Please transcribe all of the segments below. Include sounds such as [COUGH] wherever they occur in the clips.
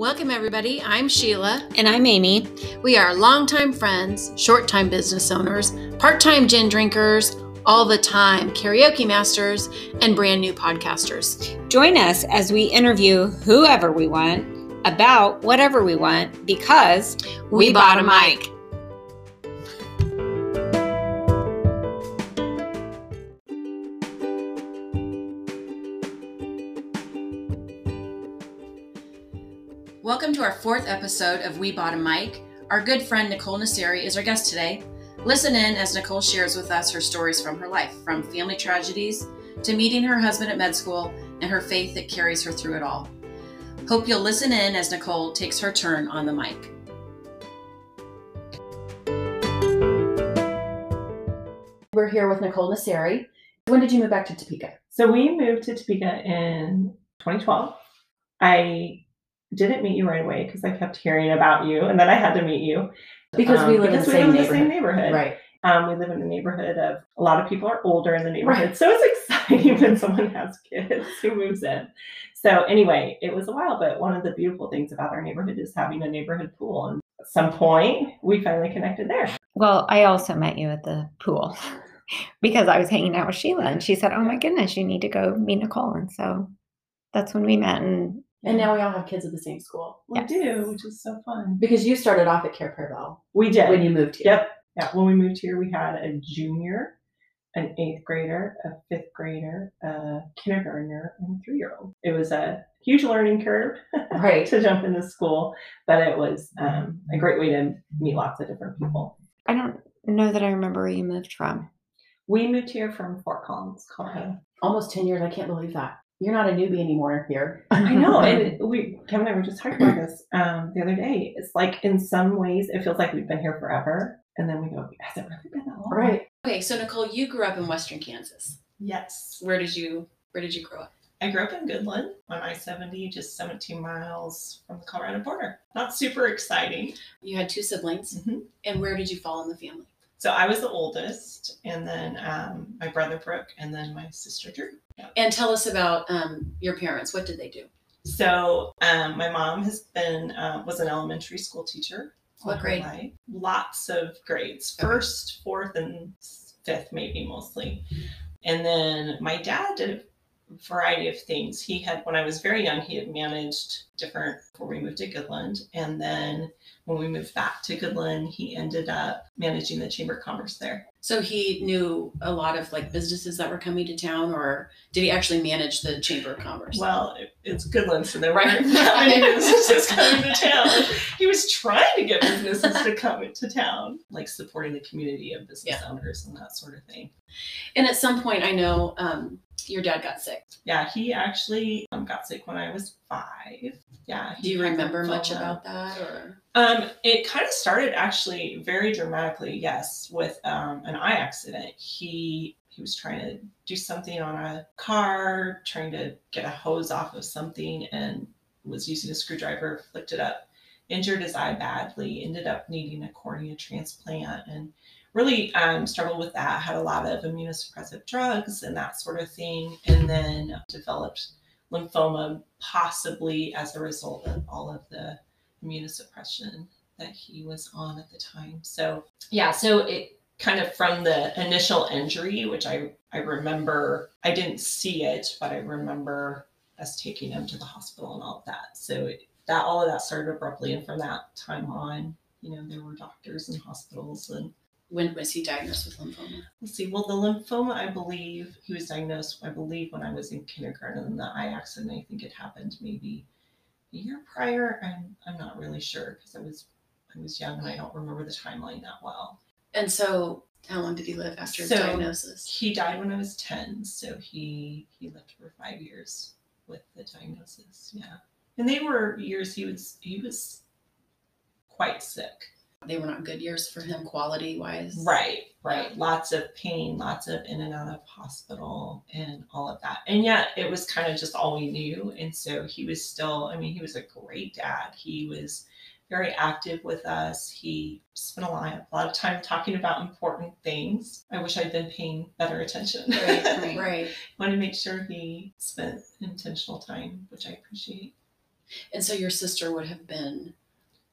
Welcome, everybody. I'm Sheila. And I'm Amy. We are longtime friends, short time business owners, part time gin drinkers, all the time karaoke masters, and brand new podcasters. Join us as we interview whoever we want about whatever we want because we, we bought a mic. To our fourth episode of We Bought a Mic. Our good friend Nicoel Nasseri is our guest today. Listen in as Nicoel shares with us her stories from her life, from family tragedies to meeting her husband at med school and her faith that carries her through it all. Hope you'll listen in as Nicoel takes her turn on the mic. We're here with Nicoel Nasseri. When did you move back to Topeka? So we moved to Topeka in 2012. I didn't meet you right away because I kept hearing about you, and then I had to meet you because we live, um, in, the we live in the same neighborhood. Right. Um, we live in a neighborhood of a lot of people are older in the neighborhood, right. so it's exciting [LAUGHS] when someone has kids who moves in. So anyway, it was a while, but one of the beautiful things about our neighborhood is having a neighborhood pool, and at some point we finally connected there. Well, I also met you at the pool [LAUGHS] because I was hanging out with Sheila, and she said, "Oh my goodness, you need to go meet Nicoel," and so that's when we met, and and now we all have kids at the same school. We yes. do, which is so fun. Because you started off at Cair Paravel. We did. When you moved here. Yep. Yeah. When we moved here, we had a junior, an eighth grader, a fifth grader, a kindergartner, and a three year old. It was a huge learning curve [LAUGHS] right. to jump into school, but it was um, a great way to meet lots of different people. I don't know that I remember where you moved from. We moved here from Fort Collins, Colorado. Almost 10 years. I can't believe that you're not a newbie anymore here. [LAUGHS] I know. And we, Kevin and I were just talking about this um, the other day. It's like in some ways, it feels like we've been here forever. And then we go, has it really been that long? Right. Okay. So Nicoel, you grew up in Western Kansas. Yes. Where did you, where did you grow up? I grew up in Goodland on I 70, just 17 miles from the Colorado border. Not super exciting. You had two siblings. Mm-hmm. And where did you fall in the family? So I was the oldest, and then um, my brother Brook, and then my sister Drew. Yeah. And tell us about um, your parents. What did they do? So um, my mom has been uh, was an elementary school teacher. What grade? Life. Lots of grades. First, fourth, and fifth, maybe mostly. And then my dad did a variety of things. He had, when I was very young, he had managed different before we moved to Goodland, and then when we moved back to Goodland, he ended up managing the Chamber of Commerce there. So he knew a lot of like businesses that were coming to town, or did he actually manage the Chamber of Commerce? Well, it, it's Goodland, so there weren't that many [LAUGHS] businesses coming to town. He was trying to get businesses to come into town, like supporting the community of business yeah. owners and that sort of thing. And at some point, I know um, your dad got sick. Yeah, he actually um, got sick when I was five. Yeah. Do you remember much about that, or? Um, it kind of started actually very dramatically, yes, with um, an eye accident. He he was trying to do something on a car, trying to get a hose off of something, and was using a screwdriver, flicked it up, injured his eye badly, ended up needing a cornea transplant, and really um, struggled with that. Had a lot of immunosuppressive drugs and that sort of thing, and then developed lymphoma, possibly as a result of all of the immunosuppression that he was on at the time. So yeah, so it kind of from the initial injury, which I I remember I didn't see it, but I remember us taking him to the hospital and all of that. So it, that all of that started abruptly, and from that time on, you know, there were doctors and hospitals and. When was he diagnosed with lymphoma? Let's see. Well, the lymphoma, I believe he was diagnosed. I believe when I was in kindergarten, and the eye accident, I think it happened maybe a year prior. I'm I'm not really sure because I was I was young and I don't remember the timeline that well. And so, how long did he live after so diagnosis? He died when I was ten, so he he lived for five years with the diagnosis. Yeah, and they were years he was he was quite sick. They were not good years for him, quality wise. Right, right. Lots of pain, lots of in and out of hospital, and all of that. And yet, it was kind of just all we knew. And so he was still. I mean, he was a great dad. He was very active with us. He spent a lot, a lot of time talking about important things. I wish I'd been paying better attention. Right, [LAUGHS] right. right. Want to make sure he spent intentional time, which I appreciate. And so your sister would have been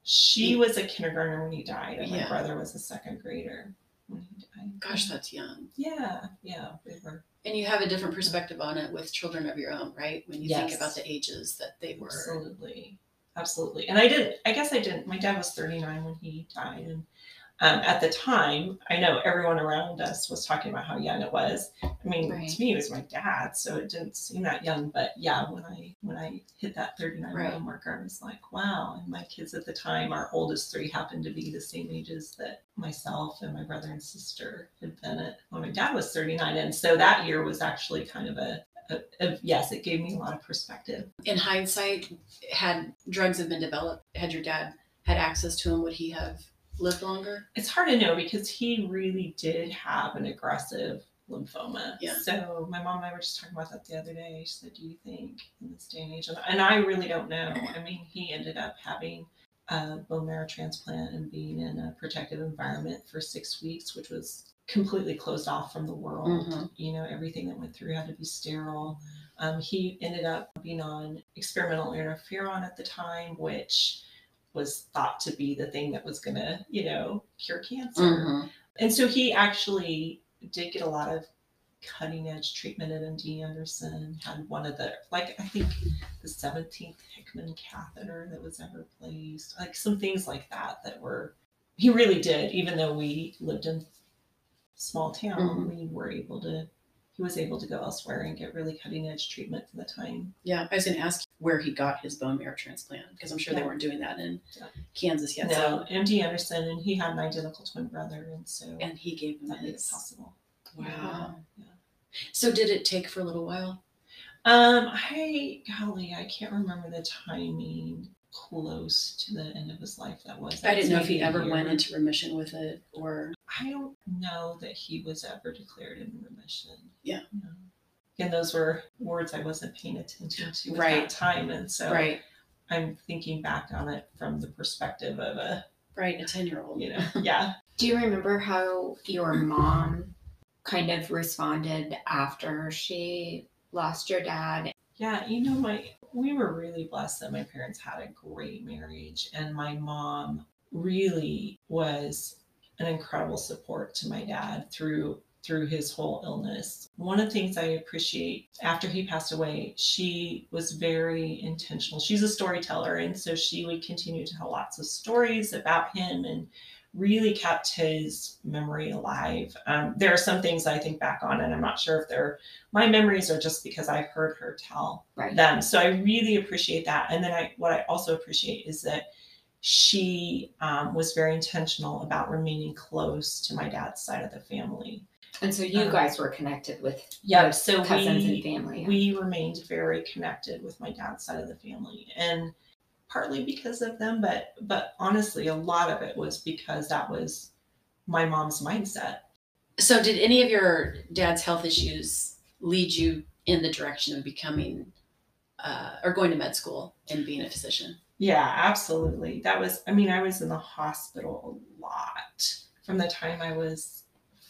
She hmm. was a kindergartner when he died, and my brother was a second grader when he died. gosh, that's young. Yeah, yeah, we were. And you have a different perspective on it with children of your own, right? When you think about the ages that they were. Absolutely. Absolutely. And I didn't, I guess I didn't. My dad was 39 when he died. And um, at the time, I know everyone around us was talking about how young it was. I mean, Right. to me, it was my dad, so it didn't seem that young. But yeah, when I when I hit that 39 Right. mile marker, I was like, wow. And my kids at the time, our oldest three happened to be the same ages that myself and my brother and sister had been at when my dad was 39. And so that year was actually kind of a, yes, it gave me a lot of perspective. In hindsight, had drugs have been developed, had your dad had access to them, would he have lived longer? it's hard to know because he really did have an aggressive lymphoma. Yeah. So my mom and I were just talking about that the other day. She said, "Do you think in this day and age?" And, I really don't know. I mean, he ended up having a bone marrow transplant and being in a protective environment for six weeks, which was completely closed off from the world. Mhm. You know, everything that went through had to be sterile. Um, he ended up being on experimental interferon at the time, which was thought to be the thing that was going to, you know, cure cancer. Mm-hmm. And so he actually did get a lot of cutting edge treatment at MD Anderson, had one of the, like, I think the 17th Hickman catheter that was ever placed, like some things like that, that were, he really did, even though we lived in small town, Mhm. we were able to, he was able to go elsewhere and get really cutting edge treatment for the time. Yeah, I was going to ask where he got his bone marrow transplant because I'm sure they weren't doing that in Yeah. Kansas yet. no, So, MD Anderson, and he had an identical twin brother, and so and he gave him that made it possible. Wow. Yeah. So did it take for a little while? Um, I golly, I can't remember the timing close to the end of his life that was. I didn't know if he ever went into remission with it or. I don't know that he was ever declared in remission. Yeah. No. And those were words I wasn't paying attention to at Right. that time. And so Right, I'm thinking back on it from the perspective of a, right, a 10 year old. you know, yeah. [LAUGHS] Do you remember how your mom kind of responded after she lost your dad? Yeah, you know, my we were really blessed that my parents had a great marriage, and my mom really was an incredible support to my dad through through his whole illness. One of the things I appreciate after he passed away, she was very intentional. She's a storyteller, and so she would continue to tell lots of stories about him and really kept his memory alive. Um, there are some things I think back on, and I'm not sure if they're my memories are just because I heard her tell Right. them. So I really appreciate that. And then I, what I also appreciate is that she um, was very intentional about remaining close to my dad's side of the family. And so you Um, guys were connected with Yeah, so cousins we, and family. we remained very connected with my dad's side of the family, and partly because of them, but but honestly, a lot of it was because that was my mom's mindset. So, did any of your dad's health issues lead you in the direction of becoming uh, or going to med school and being a physician? Yeah, absolutely. That was, I mean, I was in the hospital a lot from the time I was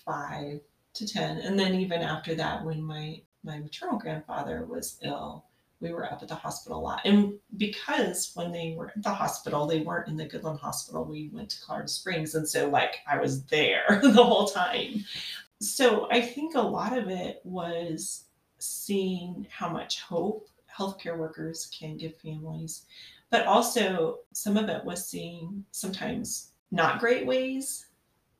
five to 10. And then even after that, when my, my maternal grandfather was ill, we were up at the hospital a lot. And because when they were at the hospital, they weren't in the Goodland Hospital, we went to Colorado Springs. And so, like, I was there [LAUGHS] the whole time. So I think a lot of it was seeing how much hope healthcare workers can give families but also some of it was seeing sometimes not great ways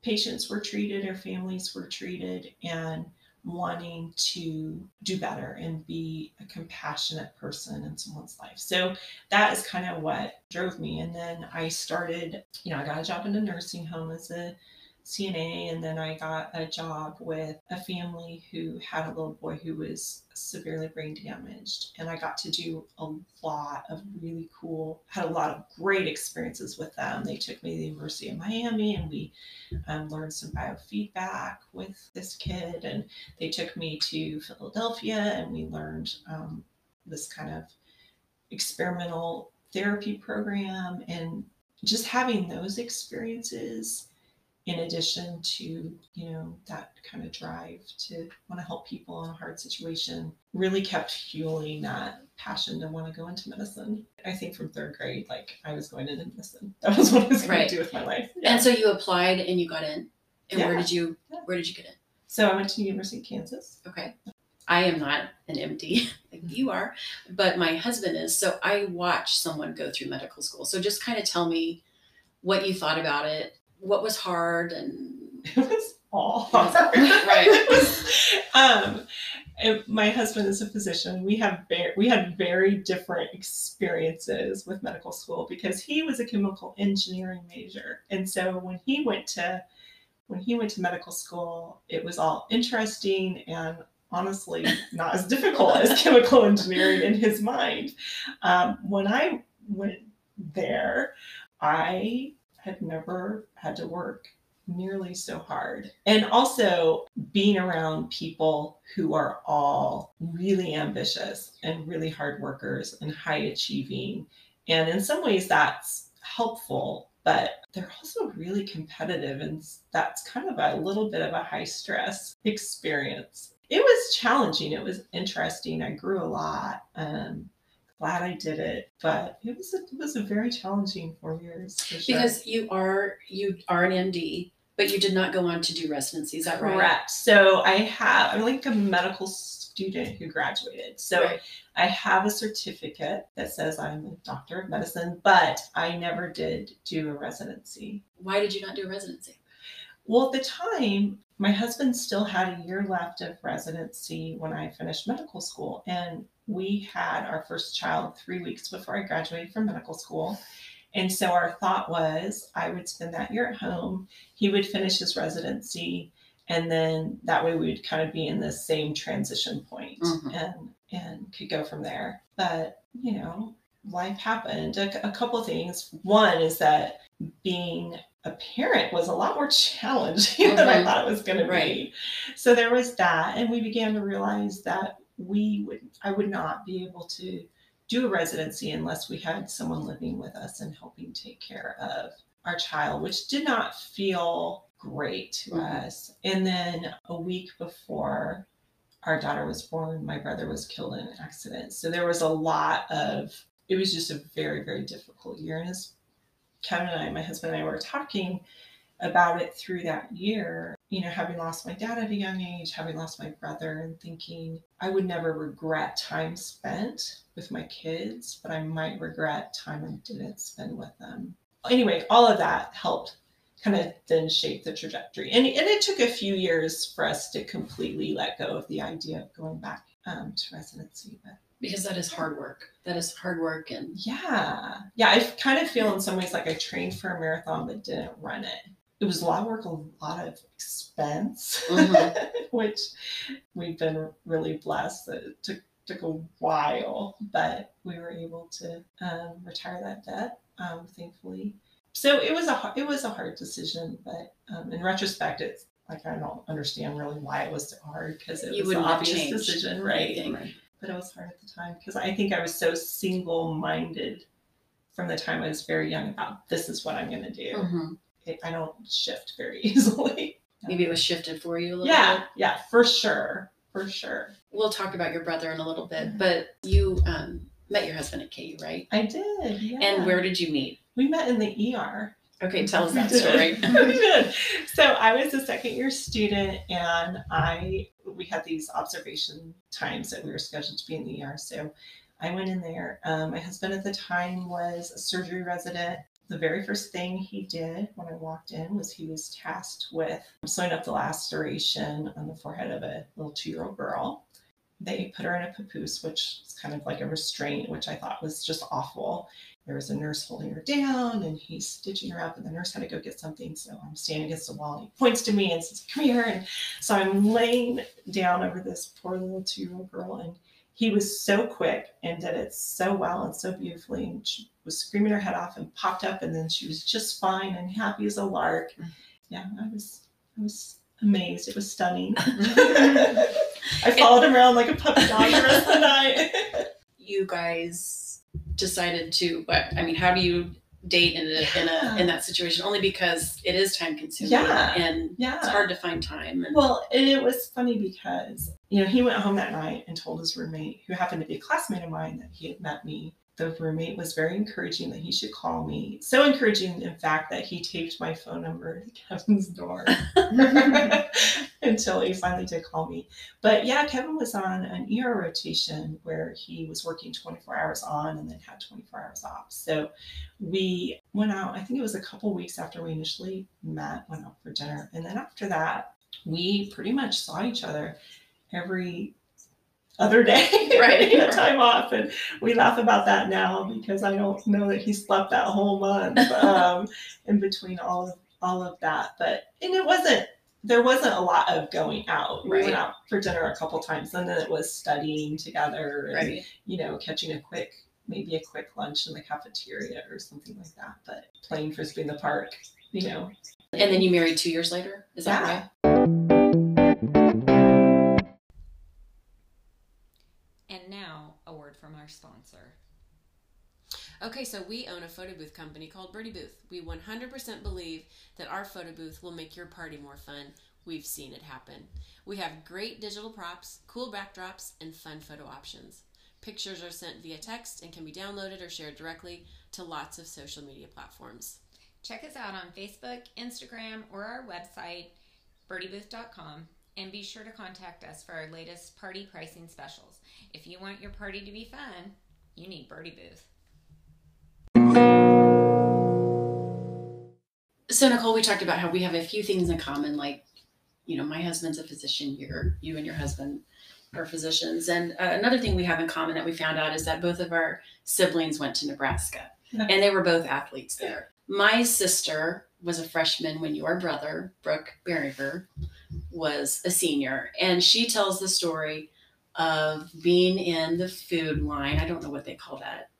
patients were treated or families were treated and wanting to do better and be a compassionate person in someone's life. So that is kind of what drove me. And then I started, you know, I got a job in a nursing home as a CNA, and then I got a job with a family who had a little boy who was severely brain damaged. And I got to do a lot of really cool, had a lot of great experiences with them. They took me to the University of Miami and we um, learned some biofeedback with this kid. And they took me to Philadelphia and we learned um, this kind of experimental therapy program. And just having those experiences in addition to you know that kind of drive to want to help people in a hard situation really kept fueling that passion to want to go into medicine. I think from third grade, like I was going into medicine. [LAUGHS] That was what I was going Right. to do with my life. And so you applied and you got in. And where did you Yeah. where did you get in? So I went to University of Kansas. Okay. I am not an MD [LAUGHS] like you are, but my husband is. So I watched someone go through medical school. So just kind of tell me what you thought about it, what was hard and [LAUGHS] It was all [LAUGHS] Right. right. [LAUGHS] um, my husband is a physician. We have very, we had very different experiences with medical school because he was a chemical engineering major, and so when he went to when he went to medical school, it was all interesting and honestly not as difficult as chemical engineering in his mind. Um, when I went there, I had never had to work nearly so hard. And also being around people who are all really ambitious and really hard workers and high achieving. And in some ways that's helpful, but they're also really competitive. And that's kind of a little bit of a high stress experience. It was challenging. It was interesting. I grew a lot. Um, glad I did it, but it was a, it was a very challenging four years. Sure. because you are you are an MD, but you did not go on to do residency. Is that right? Correct. So I have, I'm like a medical student who graduated. So Right. I have a certificate that says I'm a doctor of medicine, but I never did do a residency. Why did you not do a residency? Well, at the time, my husband still had a year left of residency when I finished medical school. And we had our first child three weeks before I graduated from medical school. And so our thought was I would spend that year at home. He would finish his residency. And then that way we would kind of be in the same transition point Mhm. and and could go from there. But you know, life happened. A, a couple things. One is that being a parent was a lot more [LAUGHS] challenging than I Mhm. thought it was going to Right. be. So there was that, and we began to realize that we would, I would not be able to do a residency unless we had someone living with us and helping take care of our child, which did not feel great to Mhm. us. And then a week before our daughter was born, my brother was killed in an accident. So there was a lot of, it was just a very, very difficult year. And as Kevin and I, my husband and I, were talking about it through that year, you know, having lost my dad at a young age, having lost my brother, and thinking I would never regret time spent with my kids, but I might regret time I didn't spend with them. Anyway, all of that helped kind of then shape the trajectory. And, and it took a few years for us to completely let go of the idea of going back um, to residency. But Because that is hard work. That is hard work and yeah, yeah, I kind of feel in some ways like I trained for a marathon but didn't run it. It was a lot of work, a lot of expense, Mhm. [LAUGHS] which we've been really blessed that it took took a while, but we were able to um, retire that debt, um, thankfully. So it was a it was a hard decision, but um, in retrospect, it's like I don't understand really why it was so hard because it you was an obvious decision, right? anything. but it was hard at the time because I think I was so single minded from the time I was very young about this is what I'm going to do. Mhm. I don't shift very [LAUGHS] easily. Maybe it was shifted for you a little Yeah, bit. yeah, yeah, for sure, for sure. We'll talk about your brother in a little bit, Mhm. but you um, met your husband at KU, right? I did. Yeah. And where did you meet? we met in the ER. Okay, tell us that story. [LAUGHS] we did. So I was a second year student, and I we had these observation times that we were scheduled to be in the ER. So I went in there. Um, my husband at the time was a surgery resident. The very first thing he did when I walked in was he was tasked with sewing up the laceration on the forehead of a little two year old girl. They put her in a papoose, which is kind of like a restraint, which I thought was just awful. There was a nurse holding her down and he's stitching her up and the nurse had to go get something. So i'm standing against the wall he points to me and says come here. And so i'm laying down over this poor little two-year-old girl and he was so quick and did it so well and so beautifully and she was screaming her head off and popped up and then she was just fine and happy as a lark. Yeah i was i was amazed. It was stunning. [LAUGHS] I followed him around like a puppy dog the rest of the night. [LAUGHS] You guys decided to but i mean how do you date in a, in a in that situation only because it is time consuming Yeah. and Yeah. it's hard to find time. And, Well, it was funny because, you know, he went home that night and told his roommate, who happened to be a classmate of mine, that he had met me. The roommate was very encouraging that he should call me. So encouraging, in fact, that he taped my phone number to Kevin's door [LAUGHS] [LAUGHS] [LAUGHS] until he finally did call me. But yeah, Kevin was on an ER rotation where he was working 24 hours on and then had 24 hours off. So we went out, I think it was a couple weeks after we initially met, went out for dinner. And then after that, we pretty much saw each other every other day. [LAUGHS] Right. had time off. And we laugh about that now because I don't know that he slept that whole month [LAUGHS] um, in between all of all of that. But and it wasn't there wasn't a lot of going out. We Right. went out for dinner a couple times and then it was studying together and right. you know, catching a quick, maybe a quick lunch in the cafeteria or something like that. But playing frisbee in the park, you know. And then you married two years later. Is that Yeah. right? And now, a word from our sponsor. Okay, so we own a photo booth company called Birdie Booth. We 100% believe that our photo booth will make your party more fun. We've seen it happen. We have great digital props, cool backdrops, and fun photo options. Pictures are sent via text and can be downloaded or shared directly to lots of social media platforms. Check us out on Facebook, Instagram, or our website, birdiebooth.com, and be sure to contact us for our latest party pricing specials. If you want your party to be fun, you need Birdie Booth. So Nicoel, we talked about how we have a few things in common, like you know, my husband's a physician. You're you and your husband are physicians, and uh, another thing we have in common that we found out is that both of our siblings went to Nebraska, and they were both athletes there. My sister was a freshman when your brother Brook Berringer was a senior, and she tells the story of being in the food line. I don't know what they call that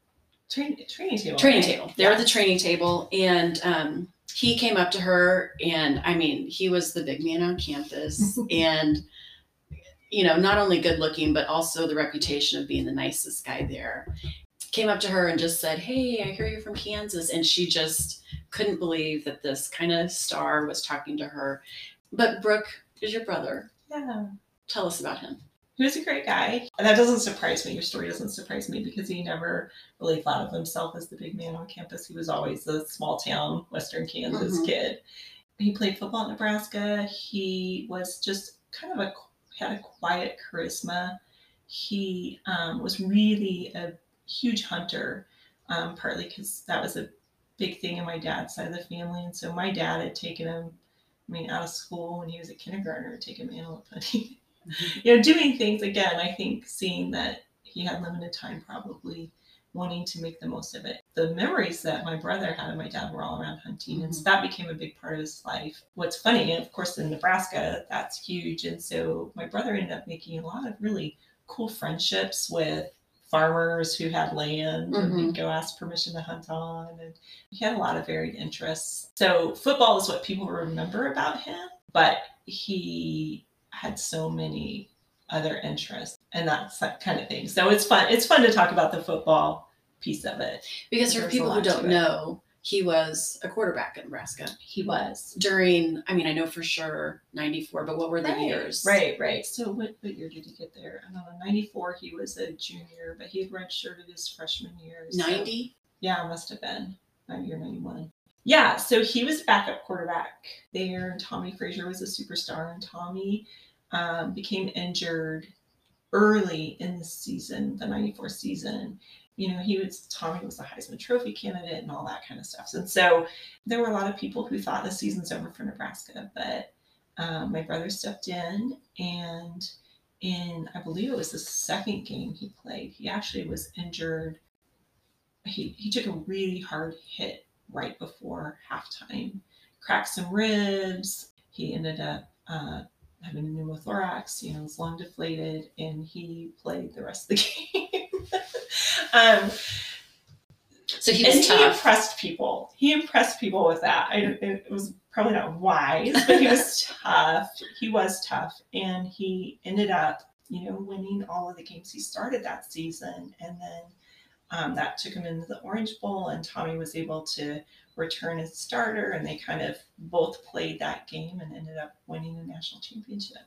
Train, training table. training right? table. They're at Yeah. the training table, and um, he came up to her, and I mean, he was the big man on campus, [LAUGHS] and you know, not only good looking, but also the reputation of being the nicest guy there. Came up to her and just said, "Hey, I hear you're from Kansas," and she just couldn't believe that this kind of star was talking to her. But Brook is your brother. Yeah. Tell us about him. He was a great guy. And that doesn't surprise me. Your story doesn't surprise me because he never really thought of himself as the big man on campus. He was always a small town, Western Kansas Mhm. kid. He played football at Nebraska. He was just kind of a, had a quiet charisma. He um, was really a huge hunter, um, partly because that was a big thing in my dad's side of the family. And so my dad had taken him, I mean, out of school when he was a kindergartner, taken him antelope hunting [LAUGHS] [LAUGHS] you know, doing things again, I think seeing that he had limited time, probably wanting to make the most of it. The memories that my brother had and my dad were all around hunting, and so that became a big part of his life. What's funny, and of course, in Nebraska, that's huge. And so my brother ended up making a lot of really cool friendships with farmers who had land and Mhm. he'd go ask permission to hunt on and he had a lot of varied interests so football is what people remember about him but he had so many other interests and that's that kind of thing. So it's fun. It's fun to talk about the football piece of it. Because for There's people who don't know, he was a quarterback at Nebraska. He was. during i mean i know for sure 94 but what were the right, years Right, right. So what, what year did he get there? I don't know. 94, he was a junior, but he had redshirted his freshman year. so- 90 Yeah, must have been 90 or 91. Yeah, so he was a backup quarterback there. and Tommie Frazier was a superstar, and Tommie um, became injured early in the season, the 94 season. You know, he was, Tommie was the Heisman Trophy candidate and all that kind of stuff. And so there were a lot of people who thought the season's over for Nebraska, but um, my brother stepped in and in, I believe it was the second game he played, he actually was injured he, he took a really hard hit right before halftime, cracked some ribs. He ended up uh, having a pneumothorax, you know, his lung deflated, and he played the rest of the [LAUGHS] game. um, so he and was he impressed people. He impressed people with that. I, it was probably not wise, but he was [LAUGHS] tough. He was tough, and he ended up, you know, winning all of the games he started that season, and then um, that took him into the Orange Bowl, and Tommie was able to return as starter, and they kind of both played that game and ended up winning the national championship.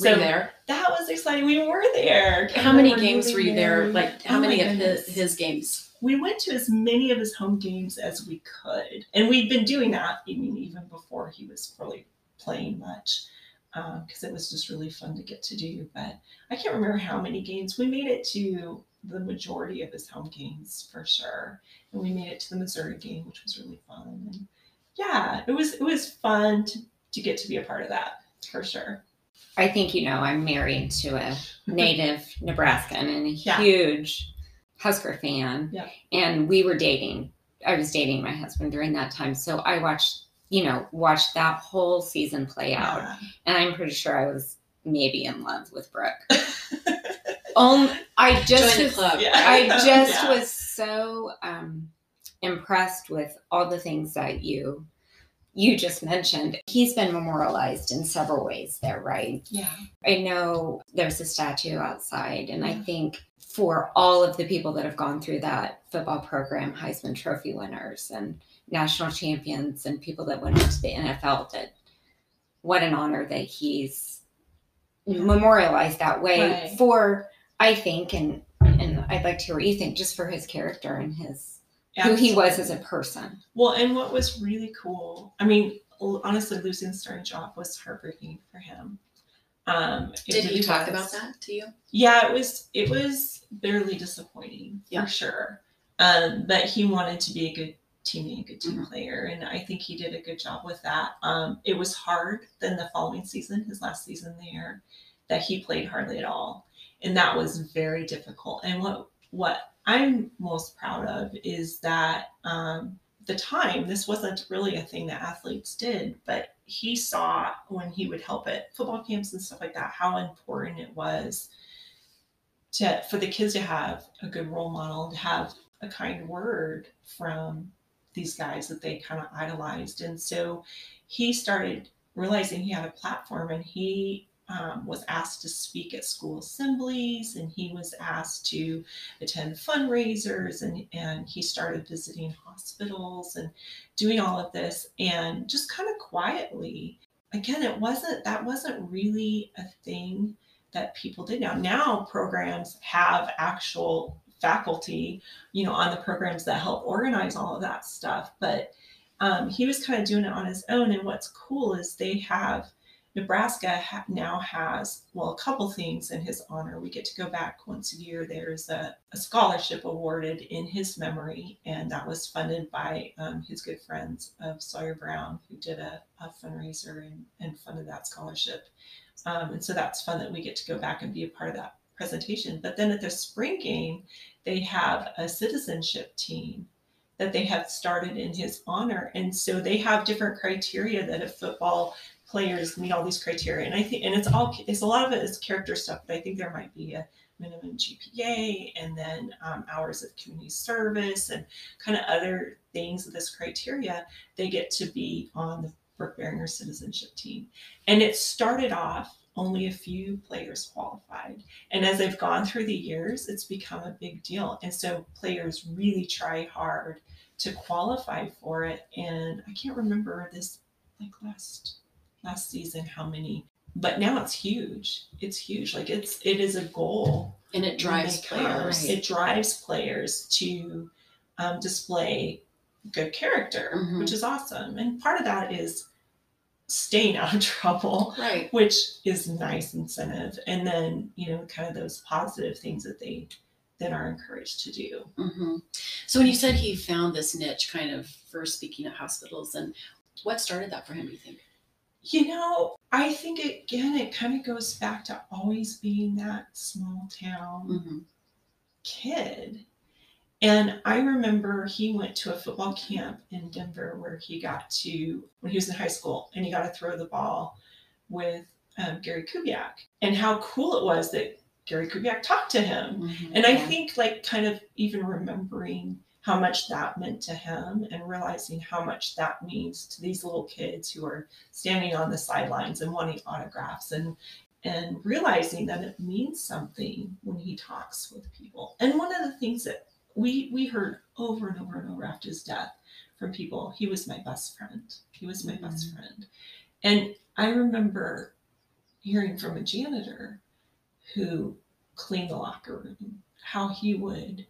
Were you there? That was exciting. We were there. How many We're games were you there? there. Like how Oh many of his, his games? we went to as many of his home games as we could, and we'd been doing that. I mean, even before he was really playing much, uh, because it was just really fun to get to do. But I can't remember how many games we made it to. The majority of his home games for sure, and we made it to the Missouri game, which was really fun. And yeah, it was it was fun to, to get to be a part of that for sure. I think you know I'm married to a [LAUGHS] native Nebraskan and a Yeah. huge Husker fan. Yeah. And we were dating. I was dating my husband during that time. So I watched, you know, watched that whole season play out. Yeah. And I'm pretty sure I was maybe in love with Brook. [LAUGHS] Um, I just Join the was- club. Yeah. I [LAUGHS] just Yeah. was so um, impressed with all the things that you you just mentioned. He's been memorialized in several ways there, right? Yeah. I know there's a statue outside, and I think for all of the people that have gone through that football program, Heisman Trophy winners and national champions, and people that went into the NFL, that what an honor that he's memorialized that way Right. for, I think, and and I'd like to hear what you think, just for his character and his who he was as a person. Well, and what was really cool, I mean, honestly, losing the starting job was heartbreaking for him. Um, it Did he really talk was. about that to you? Yeah, it was. It was bitterly disappointing Yeah. for sure. Um, but he wanted to be a good teammate, a good team Mhm. player, and I think he did a good job with that. Um, it was hard. Then the following season, his last season there, that he played hardly at all, and that was very difficult. And what what I'm most proud of is that um, the time this wasn't really a thing that athletes did, but he saw when he would help at football camps and stuff like that how important it was to for the kids to have a good role model, to have a kind word from these guys that they kind of idolized, and so he started realizing he had a platform, and he um, was asked to speak at school assemblies, and he was asked to attend fundraisers, and and he started visiting hospitals and doing all of this, and just kind of quietly. Again, it wasn't that wasn't really a thing that people did now. Now programs have actual faculty, you know, on the programs that help organize all of that stuff. But um, he was kind of doing it on his own. And what's cool is they have Nebraska ha- now has well a couple things in his honor. We get to go back once a year. There's a, a scholarship awarded in his memory, and that was funded by um, his good friends of Sawyer Brown, who did a, a fundraiser and, and funded that scholarship. Um, and so that's fun that we get to go back and be a part of that presentation. But then at the spring game, they have a citizenship team that they have started in his honor. And so they have different criteria that a football players meet all these criteria. And I think, and it's all, it's a lot of it is character stuff, but I think there might be a minimum GPA and then um, hours of community service and kind of other things of this criteria. They get to be on the Brook citizenship team. And it started off only a few players qualified. And as they've gone through the years, it's become a big deal. And so players really try hard to qualify for it. And I can't remember this like last last season how many, but now it's huge. It's huge. Like it's it is a goal. And it drives players. It drives players to um, display good character, Mhm. which is awesome. And part of that is staying out of [LAUGHS] trouble Right. which is nice incentive and then you know kind of those positive things that they then are encouraged to do hmm So when you said he found this niche kind of for speaking at hospitals, and what started that for him, do you think? You know i think again it kind of goes back to always being that small town hmm kid. And i remember he went to a football camp in denver where he got to when he was in high school and he got to throw the ball with um, gary kubiak. And how cool it was that gary kubiak talked to him. And I think, like, kind of even remembering how much that meant to him and realizing how much that means to these little kids who are standing on the sidelines and wanting autographs and and realizing that it means something when he talks with people. And one of the things that we we heard over and over and over after his death from people. He was my best friend. He was my best Mhm. friend. And I remember hearing from a janitor who cleaned the locker room how he would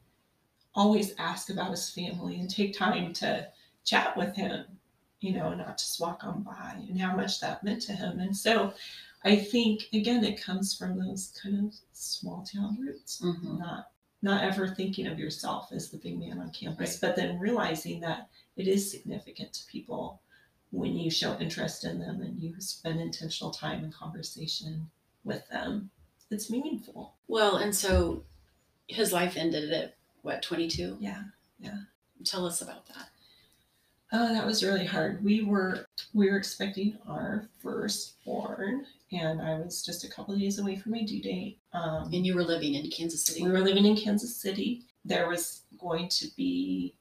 always ask about his family and take time to chat with him, you know, not just walk on by and how much that meant to him. And so I think again it comes from those kind of small town roots Mhm. not not ever thinking of yourself as the big man on campus, Right. but then realizing that it is significant to people when you show interest in them and you spend intentional time and conversation with them. It's meaningful. Well, and so his life ended at what, 22? Yeah. Yeah. Tell us about that. Oh, that was really hard. We were we were expecting our firstborn, and I was just a couple of days away from my due date. Um, And you were living in Kansas City. we were living in Kansas City. There was going to be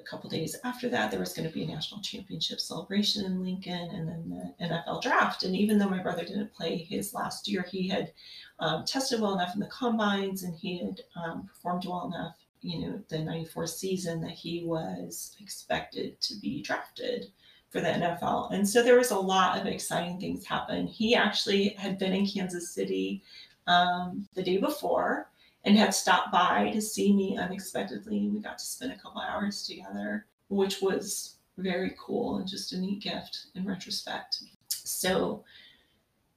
a couple days after that, there was going to be a national championship celebration in Lincoln and then the NFL draft. And even though my brother didn't play his last year, he had um, tested well enough in the combines and he had um, performed well enough, you know, the 94 season that he was expected to be drafted for the NFL. And so there was a lot of exciting things happen. He actually had been in Kansas City um, the day before and had stopped by to see me unexpectedly. We got to spend a couple hours together, which was very cool and just a neat gift in retrospect. So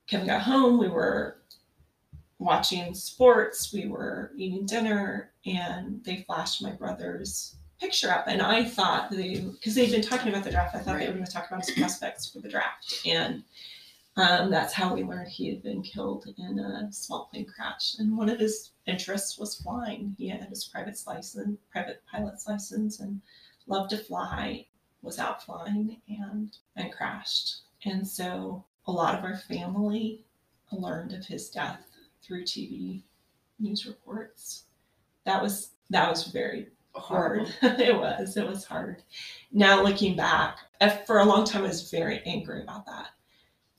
Kevin got home, we were watching sports, we were eating dinner, and they flashed my brother's picture up. And I thought they, because they'd been talking about the draft, I thought they were going to talk about his prospects for the draft. And um, that's how we learned he had been killed in a small plane crash. And one of his interests was flying. He had his private license, private pilot's license, and loved to fly. Was out flying and and crashed. And so a lot of our family learned of his death through TV news reports. That was that was very hard. [LAUGHS] it was. It was hard. Now looking back, for a long time, I was very angry about that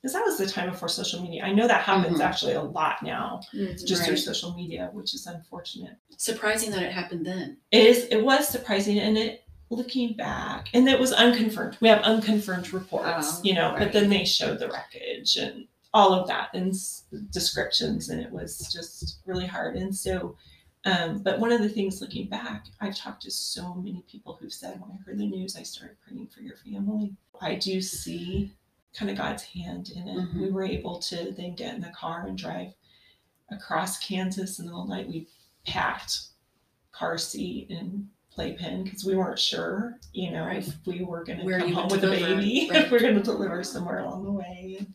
because that was the time before social media. I know that happens Mhm. actually a lot now, just through social media, which is unfortunate. Surprising that it happened then. It is. It was surprising, and it looking back, and it was unconfirmed. We have unconfirmed reports, Oh, you know, right. but then they showed the wreckage and all of that and s- descriptions, and it was just really hard. And so, um, but one of the things looking back, I've talked to so many people who've said, when I heard the news, I started praying for your family. I do see kind of God's hand in it. Mhm. We were able to then get in the car and drive across Kansas in the middle of the night. We packed car seat and playpen because we weren't sure, you know, Right. if we were going to come home with a baby, [LAUGHS] right. if we are going to deliver somewhere along the way, and,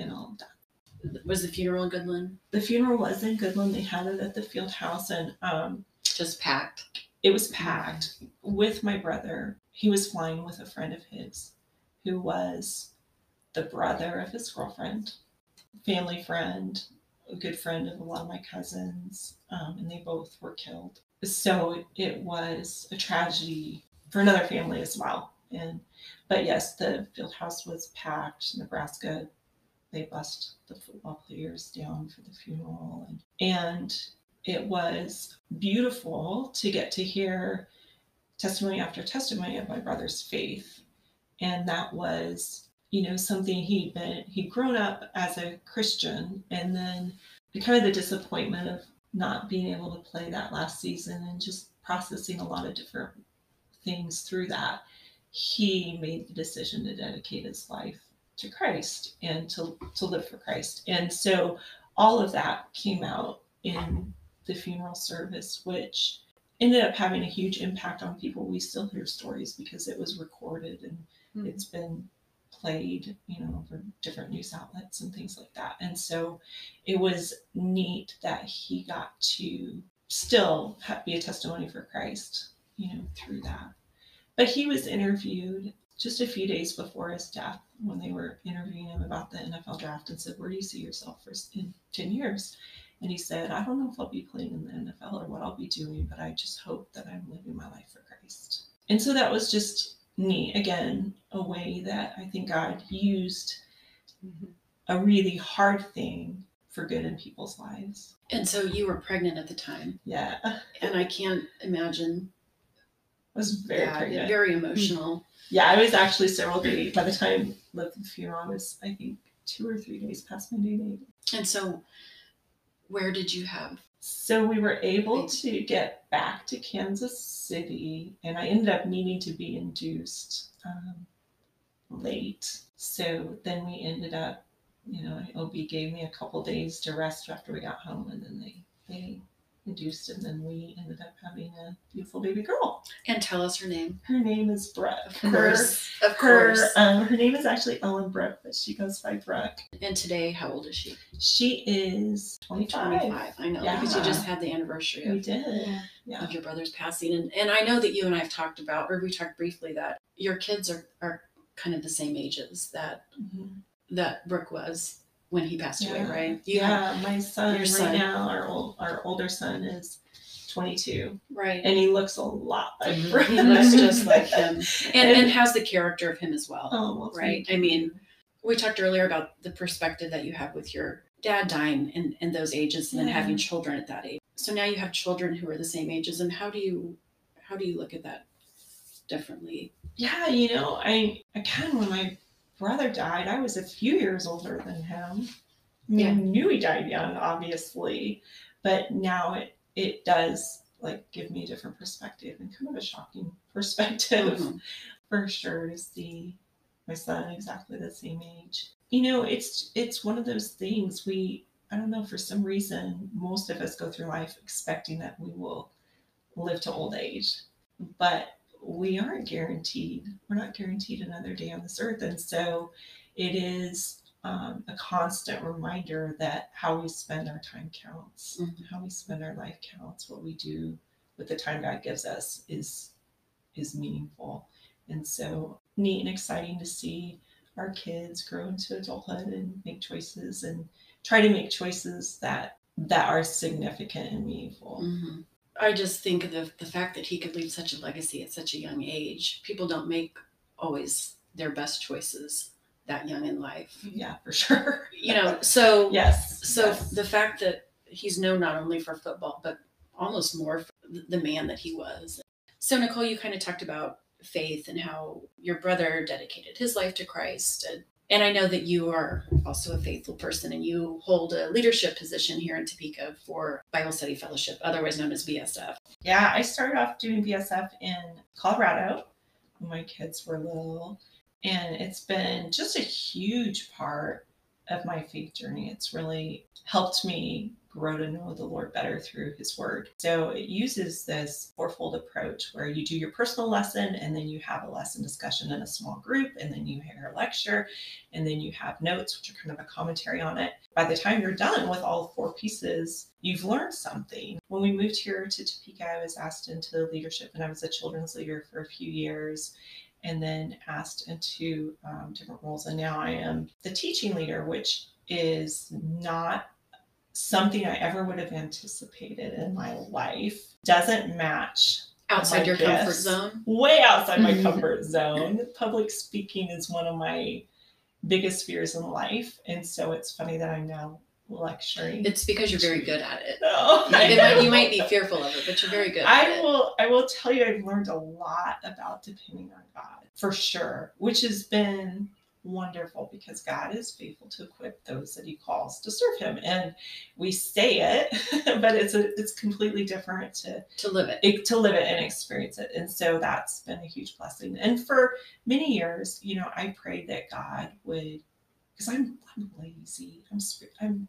and all of that. Was the funeral in Goodland The funeral was in Goodland. They had it at the field house, and um, just packed? it was packed with my brother. He was flying with a friend of his who was the brother of his girlfriend, family friend, a good friend of a lot of my cousins, um, and they both were killed. So it was a tragedy for another family as well. And but yes, the field house was packed. Nebraska, they bussed the football players down for the funeral, and and it was beautiful to get to hear testimony after testimony of my brother's faith. And that was, you know, something he'd been, he'd grown up as a Christian and then kind of the disappointment of not being able to play that last season and just processing a lot of different things through that. He made the decision to dedicate his life to Christ and to, to live for Christ. And so all of that came out in the funeral service, which ended up having a huge impact on people. We still hear stories because it was recorded and Mhm. it's been played, you know, for different news outlets and things like that. And so it was neat that he got to still be a testimony for Christ, you know, through that. But he was interviewed just a few days before his death when they were interviewing him about the NFL draft and said, Where do you see yourself for in 10 years? And he said, I don't know if I'll be playing in the NFL or what I'll be doing, but I just hope that I'm living my life for Christ. And so that was just neat. Again, a way that I think God used a really hard thing for good in people's lives. And so you were pregnant at the time, Yeah, and I can't imagine it was very pregnant. Very emotional. Yeah, I was actually several days by the time left the funeral. I was I think two or three days past my due date. And so, where did you have? So we were able to get back to Kansas City, and I ended up needing to be induced um, late. So then we ended up, you know, OB gave me a couple days to rest after we got home, and then they they induced, and then we ended up having a beautiful baby girl. And tell us her name. Her name is Brooke. Of Her- course, of Her, course. um, her name is actually Ellen Brooke, but she goes by Brooke. And today, how old is she? She is 25. 25. I know because you just had the anniversary We did. Yeah. of your brother's passing, and and I know that you and I have talked about, or we talked briefly that your kids are are kind of the same ages that Mhm. that Brook was when he passed away, Yeah. right? You have- yeah, my son your right son. now, our old, our older son is 22, right. and he looks a lot like Mhm. He looks just [LAUGHS] like him, and and has the character of him as well. Oh, well, Right. I mean, we talked earlier about the perspective that you have with your dad dying in, in those ages and then having children at that age. So now you have children who are the same ages and how do you how do you look at that differently? yeah, you know, I I again when my brother died, I was a few years older than him. I mean, Yeah. Knew he died young, obviously, but now it it does like give me a different perspective and kind of a shocking [LAUGHS] perspective. Mhm. for sure to see my son exactly the same age. You know, it's it's one of those things we I don't know for some reason most of us go through life expecting that we will live to old age, but we aren't guaranteed. We're not guaranteed another day on this earth, and so it is um, a constant reminder that how we spend our time counts, Mhm. how we spend our life counts. What we do with the time God gives us is is meaningful. And so neat and exciting to see our kids grow into adulthood and make choices and try to make choices that that are significant and meaningful. Mhm. I just think of the, the fact that he could leave such a legacy at such a young age. People don't make always their best choices that young in life. Mm-hmm. Yeah, for sure. [LAUGHS] You know, so Yes. So yes. the fact that he's known not only for football, but almost more for the- the man that he was. So Nicoel, you kind of talked about faith and how your brother dedicated his life to Christ. And, I know that you are also a faithful person and you hold a leadership position here in Topeka for Bible Study Fellowship, otherwise known as BSF. Yeah, I started off doing BSF in Colorado when my kids were little. And it's been just a huge part of my faith journey. It's really helped me grow to know the Lord better through His Word. So it uses this fourfold approach where you do your personal lesson and then you have a lesson discussion in a small group and then you hear a lecture and then you have notes, which are kind of a commentary on it. By the time you're done with all four pieces, you've learned something. When we moved here to Topeka, I was asked into leadership and I was a children's leader for a few years and then asked into um, different roles. And now I am the teaching leader, which is not something I ever would have anticipated in my life. Doesn't match Outside your comfort zone. way outside my mm-hmm. comfort zone. Public speaking is one of my biggest fears in life. And so it's funny that I'm now lecturing. It's because you're very good at it. [LAUGHS] Oh, no, might- you might be fearful of it, but you're very good at I it. will I will tell you I've learned a lot about depending on God for sure, which has been wonderful because God is faithful to equip those that he calls to serve him. And we say it, [LAUGHS] but it's a, it's completely different to To live it. to live it and experience it. And so that's been a huge blessing. And for many years, you know, I prayed that God would, because I'm I'm lazy. I'm I'm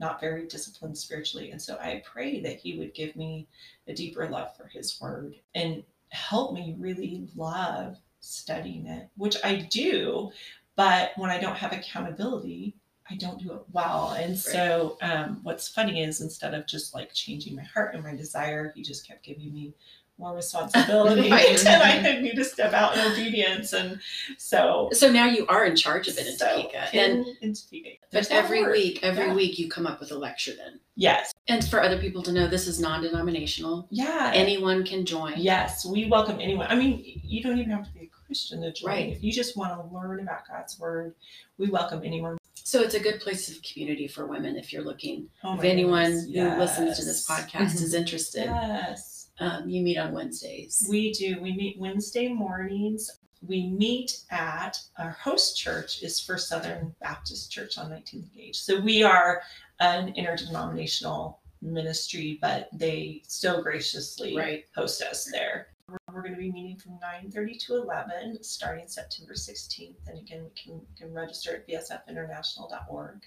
not very disciplined spiritually, and so I pray that He would give me a deeper love for His Word and help me really love studying it, which I do. But when I don't have accountability, I don't do it well. And so, um, what's funny is instead of just like changing my heart and my desire, he just kept giving me more responsibility [LAUGHS] [LAUGHS] Right. and I need to step out in obedience. And so, So now you are in charge of it in so Topeka. And in, in Topeka. but every week, every Yeah. week you come up with a lecture then. Yes. And for other people to know, this is non-denominational. Yeah. Anyone can join. Yes, we welcome anyone. I mean, you don't even have to be a Christian to join. Right. If you just want to learn about God's word, we welcome anyone. So it's a good place of community for women if you're looking. Oh if anyone goodness, who listens to this yes. podcast is mm-hmm. interested, Yes. Um, you meet on Wednesdays. We do. We meet Wednesday mornings. We meet at our host church is First Southern Baptist Church on 19th Gage. So we are an interdenominational ministry, but they so graciously Right. host us there. We're, we're going to be meeting from 9:30 to 11, starting September 16th. And again, we can, you can register at bsfinternational.org.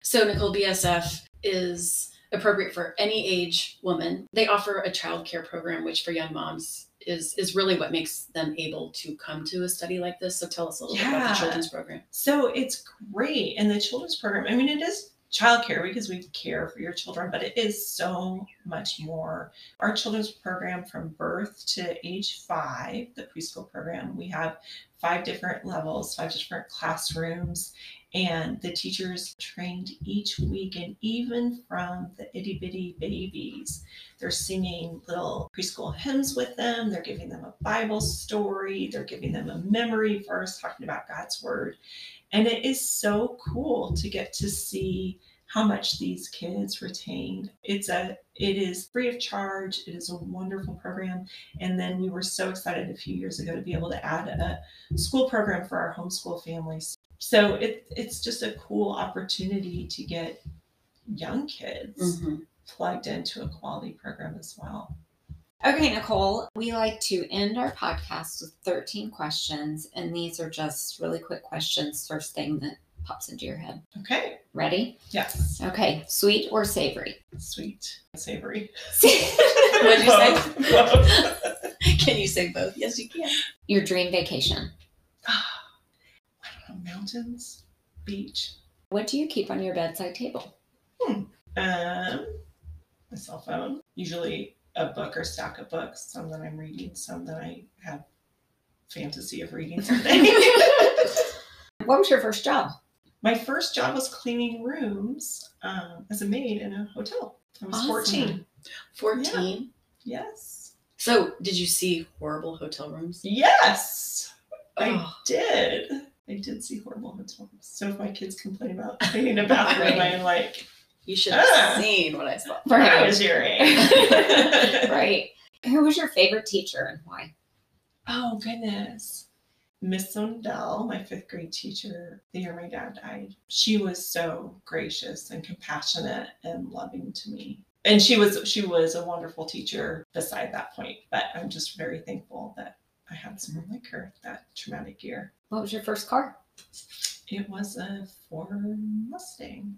So Nicoel BSF is appropriate for any age woman. They offer a child care program, which for young moms is is really what makes them able to come to a study like this. So tell us a little bit about the children's program. So it's great. And the children's program, I mean, it is childcare because we care for your children, but it is so much more. Our children's program from birth to age five, the preschool program, we have five different levels, five different classrooms, and the teachers trained each week. And even from the itty bitty babies, they're singing little preschool hymns with them, they're giving them a Bible story, they're giving them a memory verse talking about God's word. And it is so cool to get to see how much these kids retain. It's a it is free of charge. It is a wonderful program. And then we were so excited a few years ago to be able to add a school program for our homeschool families. So it it's just a cool opportunity to get young kids Mhm. plugged into a quality program as well. Okay, Nicoel, we like to end our podcast with 13 questions, and these are just really quick questions, first thing that pops into your head. Okay. Ready? Yes. Okay, sweet or savory? Sweet. Savory. [LAUGHS] What'd you say? Both. Can you say both? Yes, you can. Your dream vacation? I don't know, mountains, beach, What do you keep on your bedside table? Hmm. um, my cell phone, usually a book or stack of books, some that I'm reading, some that I have fantasy of reading someday. [LAUGHS] What was your first job? My first job was cleaning rooms um, as a maid in a hotel. I was Awesome. 14. 14. Yes. So did you see horrible hotel rooms? Yes, I Oh. did. I did see horrible hotel rooms. So if my kids complain about [LAUGHS] cleaning a bathroom, Right. I'm like, You should have Ah. seen what I saw. I was your [LAUGHS] age. right. [LAUGHS] Who was your favorite teacher and why? Oh goodness. Miss Sondell, my fifth grade teacher, the year my dad died, she was so gracious and compassionate and loving to me. And she was she was a wonderful teacher beside that point. But I'm just very thankful that I had someone like her that traumatic year. What was your first car? It was a Ford Mustang.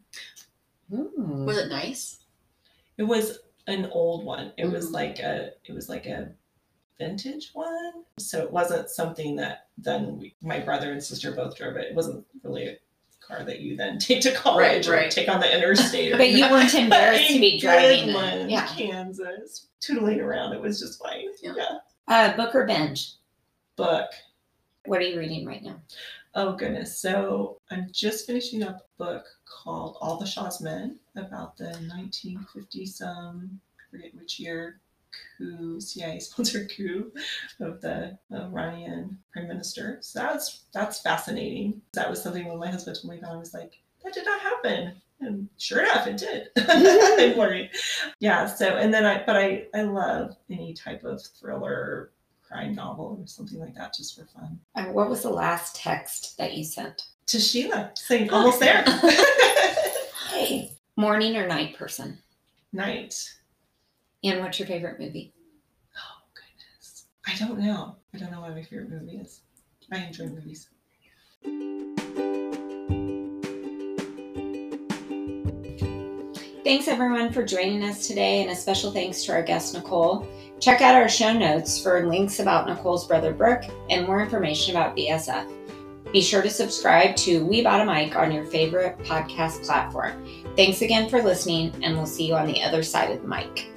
Ooh. Was it nice? It was an old one. It was Mhm. like a it was like a vintage one. So it wasn't something that then we, my brother and sister both drove it. It wasn't really a car that you then [LAUGHS] take to college or right. take on the interstate. But you weren't [LAUGHS] embarrassed to be driving good it. one, Yeah. Kansas, tootling around. It was just fine. Yeah. yeah. Uh, book or binge? Book. What are you reading right now? Oh goodness. So I'm just finishing up a book called All the Shah's Men about the 1950 some, I forget which year, coup, CIA sponsored coup of the Iranian prime minister. So that's that's fascinating. That was something when my husband told me about, I was like, that did not happen. And sure enough, it did. [LAUGHS] I'm [LAUGHS] worried. Yeah. So and then I, but I I love any type of thriller, crime novel or something like that, just for fun. Uh, what was the last text that you sent? to Sheila, saying almost there. [LAUGHS] Hey. Morning or night person? Night. And what's your favorite movie? Oh goodness. I don't know. I don't know what my favorite movie is. I enjoy movies. Thanks everyone for joining us today, and a special thanks to our guest Nicoel. Check out our show notes for links about Nicoel's brother Brook and more information about BSF. Be sure to subscribe to We Bought a Mic on your favorite podcast platform. Thanks again for listening, and we'll see you on the other side of the mic.